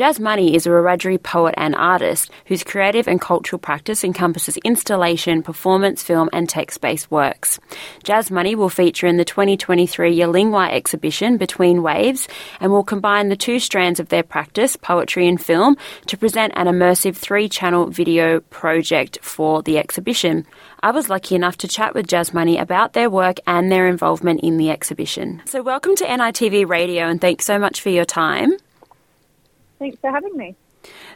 Jazz Money is a Wiradjuri poet and artist whose creative and cultural practice encompasses installation, performance, film, and text based works. Jazz Money will feature in the 2023 Yalingwa exhibition Between Waves and will combine the two strands of their practice, poetry and film, to present an immersive three channel video project for the exhibition. I was lucky enough to chat with Jazz Money about their work and their involvement in the exhibition. So, welcome to NITV Radio and thanks so much for your time. Thanks for having me.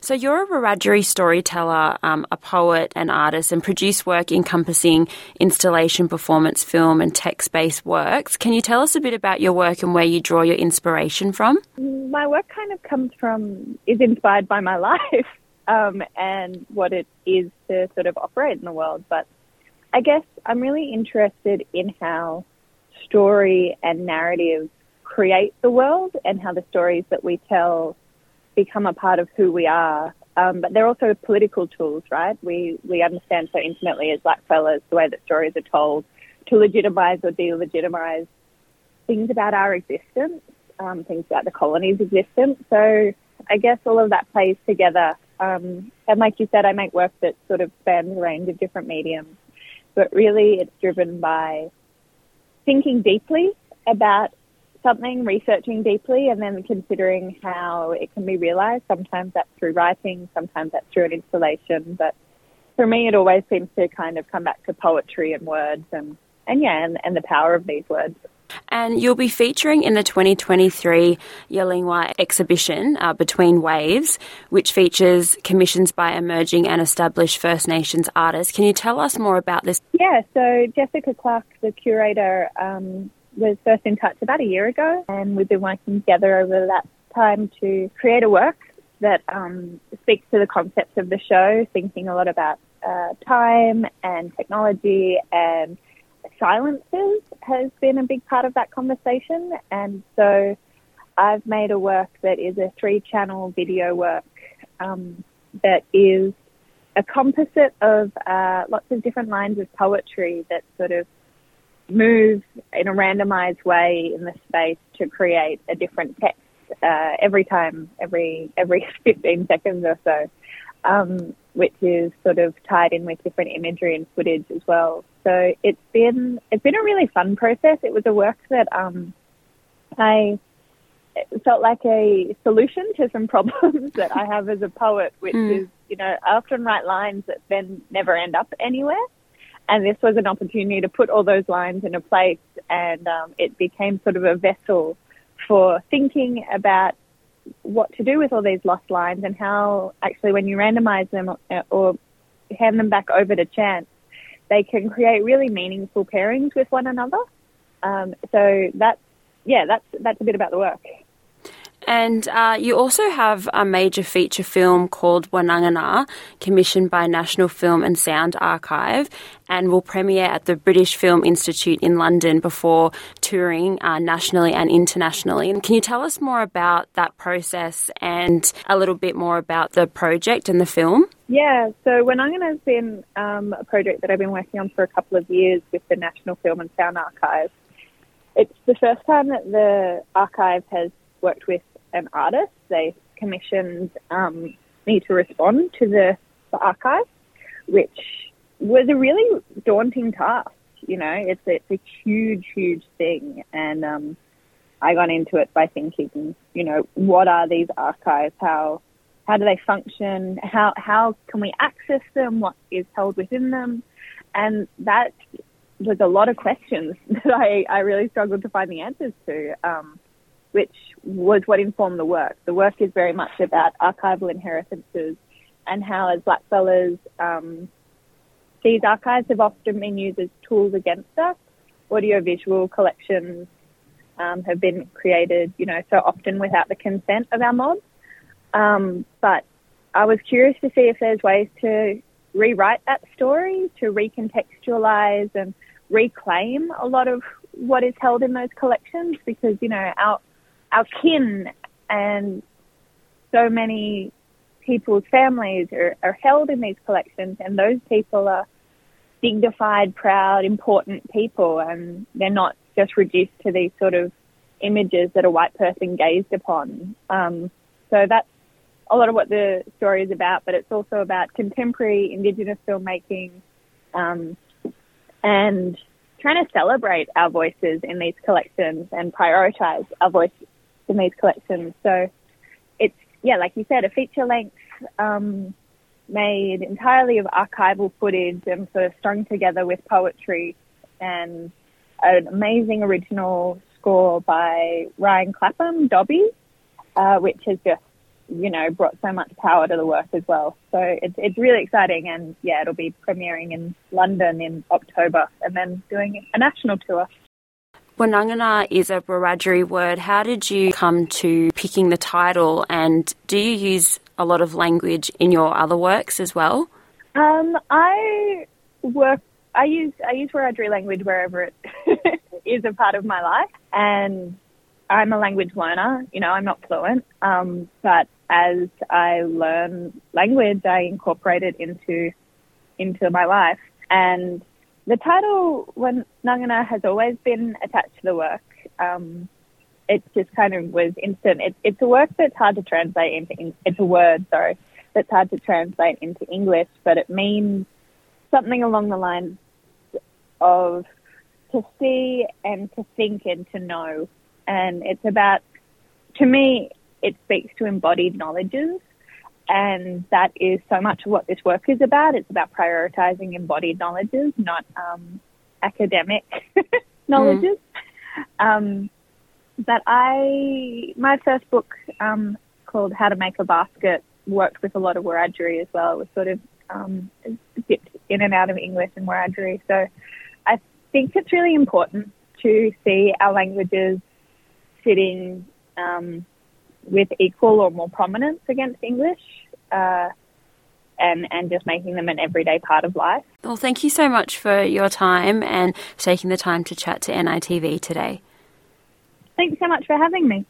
So, you're a Wiradjuri storyteller, um, a poet, and artist, and produce work encompassing installation, performance, film, and text based works. Can you tell us a bit about your work and where you draw your inspiration from? My work kind of comes from, is inspired by my life um, and what it is to sort of operate in the world. But I guess I'm really interested in how story and narrative create the world and how the stories that we tell become a part of who we are. Um, but they're also political tools, right? We we understand so intimately as black blackfellas the way that stories are told to legitimize or delegitimize things about our existence, um, things about the colony's existence. So I guess all of that plays together. Um, and like you said, I make work that sort of spans a range of different mediums but really it's driven by thinking deeply about something, researching deeply, and then considering how it can be realized. Sometimes that's through writing, sometimes that's through an installation, but for me, it always seems to kind of come back to poetry and words and, and yeah, and, and the power of these words. And you'll be featuring in the 2023 Yalingwa exhibition, uh, Between Waves, which features commissions by emerging and established First Nations artists. Can you tell us more about this? Yeah, so Jessica Clark, the curator, um, was first in touch about a year ago, and we've been working together over that time to create a work that um, speaks to the concepts of the show, thinking a lot about uh, time and technology and silences has been a big part of that conversation. And so I've made a work that is a three channel video work um, that is a composite of uh, lots of different lines of poetry that sort of move in a randomized way in the space to create a different text uh, every time, every every 15 seconds or so, um, which is sort of tied in with different imagery and footage as well. So it's been it's been a really fun process. It was a work that um, I felt like a solution to some problems that I have as a poet, which mm. is you know I often write lines that then never end up anywhere. And this was an opportunity to put all those lines in a place, and um, it became sort of a vessel for thinking about what to do with all these lost lines and how actually when you randomize them or, or hand them back over to chance, they can create really meaningful pairings with one another. Um, so that's yeah, that's that's a bit about the work. And uh, you also have a major feature film called Winhanganha, commissioned by National Film and Sound Archive, and will premiere at the British Film Institute in London before touring uh, nationally and internationally. And can you tell us more about that process and a little bit more about the project and the film? Yeah, so Winhanganha has been um, a project that I've been working on for a couple of years with the National Film and Sound Archive. It's the first time that the archive has worked with an artist. They commissioned um, me to respond to the, the archive, which was a really daunting task. You know, it's it's a huge, huge thing, and um, I got into it by thinking, you know, what are these archives? How how do they function? How how can we access them? What is held within them? And that was a lot of questions that I, I really struggled to find the answers to. Um, which was what informed the work. The work is very much about archival inheritances and how, as blackfellas, um, these archives have often been used as tools against us. Audiovisual collections um, have been created, you know, so often without the consent of our mob. Um, but I was curious to see if there's ways to rewrite that story, to recontextualize and reclaim a lot of what is held in those collections because, you know, our our kin and so many people's families are, are held in these collections and those people are dignified, proud, important people and they're not just reduced to these sort of images that a white person gazed upon. Um, so that's a lot of what the story is about, but it's also about contemporary Indigenous filmmaking um, and trying to celebrate our voices in these collections and prioritize our voices in these collections. So it's, yeah, like you said, a feature length um, made entirely of archival footage and sort of strung together with poetry and an amazing original score by Ryan Clapham, Dobby, uh, which has just you know, brought so much power to the work as well. So it's it's really exciting, and yeah, it'll be premiering in London in October, and then doing a national tour. Winhanganha is a Wiradjuri word. How did you come to picking the title, and do you use a lot of language in your other works as well? Um, I work. I use I use Wiradjuri language wherever it is a part of my life, and I'm a language learner. You know, I'm not fluent, um, but as I learn language, I incorporate it into into my life. And the title, when Nangana, has always been attached to the work. Um, it just kind of was instant. It, it's a work that's hard to translate into. It's a word, sorry, that's hard to translate into English, but it means something along the lines of to see and to think and to know. And it's about, to me, it speaks to embodied knowledges. And that is so much of what this work is about. It's about prioritizing embodied knowledges, not um, academic knowledges. Mm. Um, but I, my first book um, called How to Make a Basket worked with a lot of Wiradjuri as well. It was sort of um, dipped in and out of English and Wiradjuri. So I think it's really important to see our languages sitting um, with equal or more prominence against English. Uh, and, and just making them an everyday part of life. Well, thank you so much for your time and taking the time to chat to NITV today. Thanks so much for having me.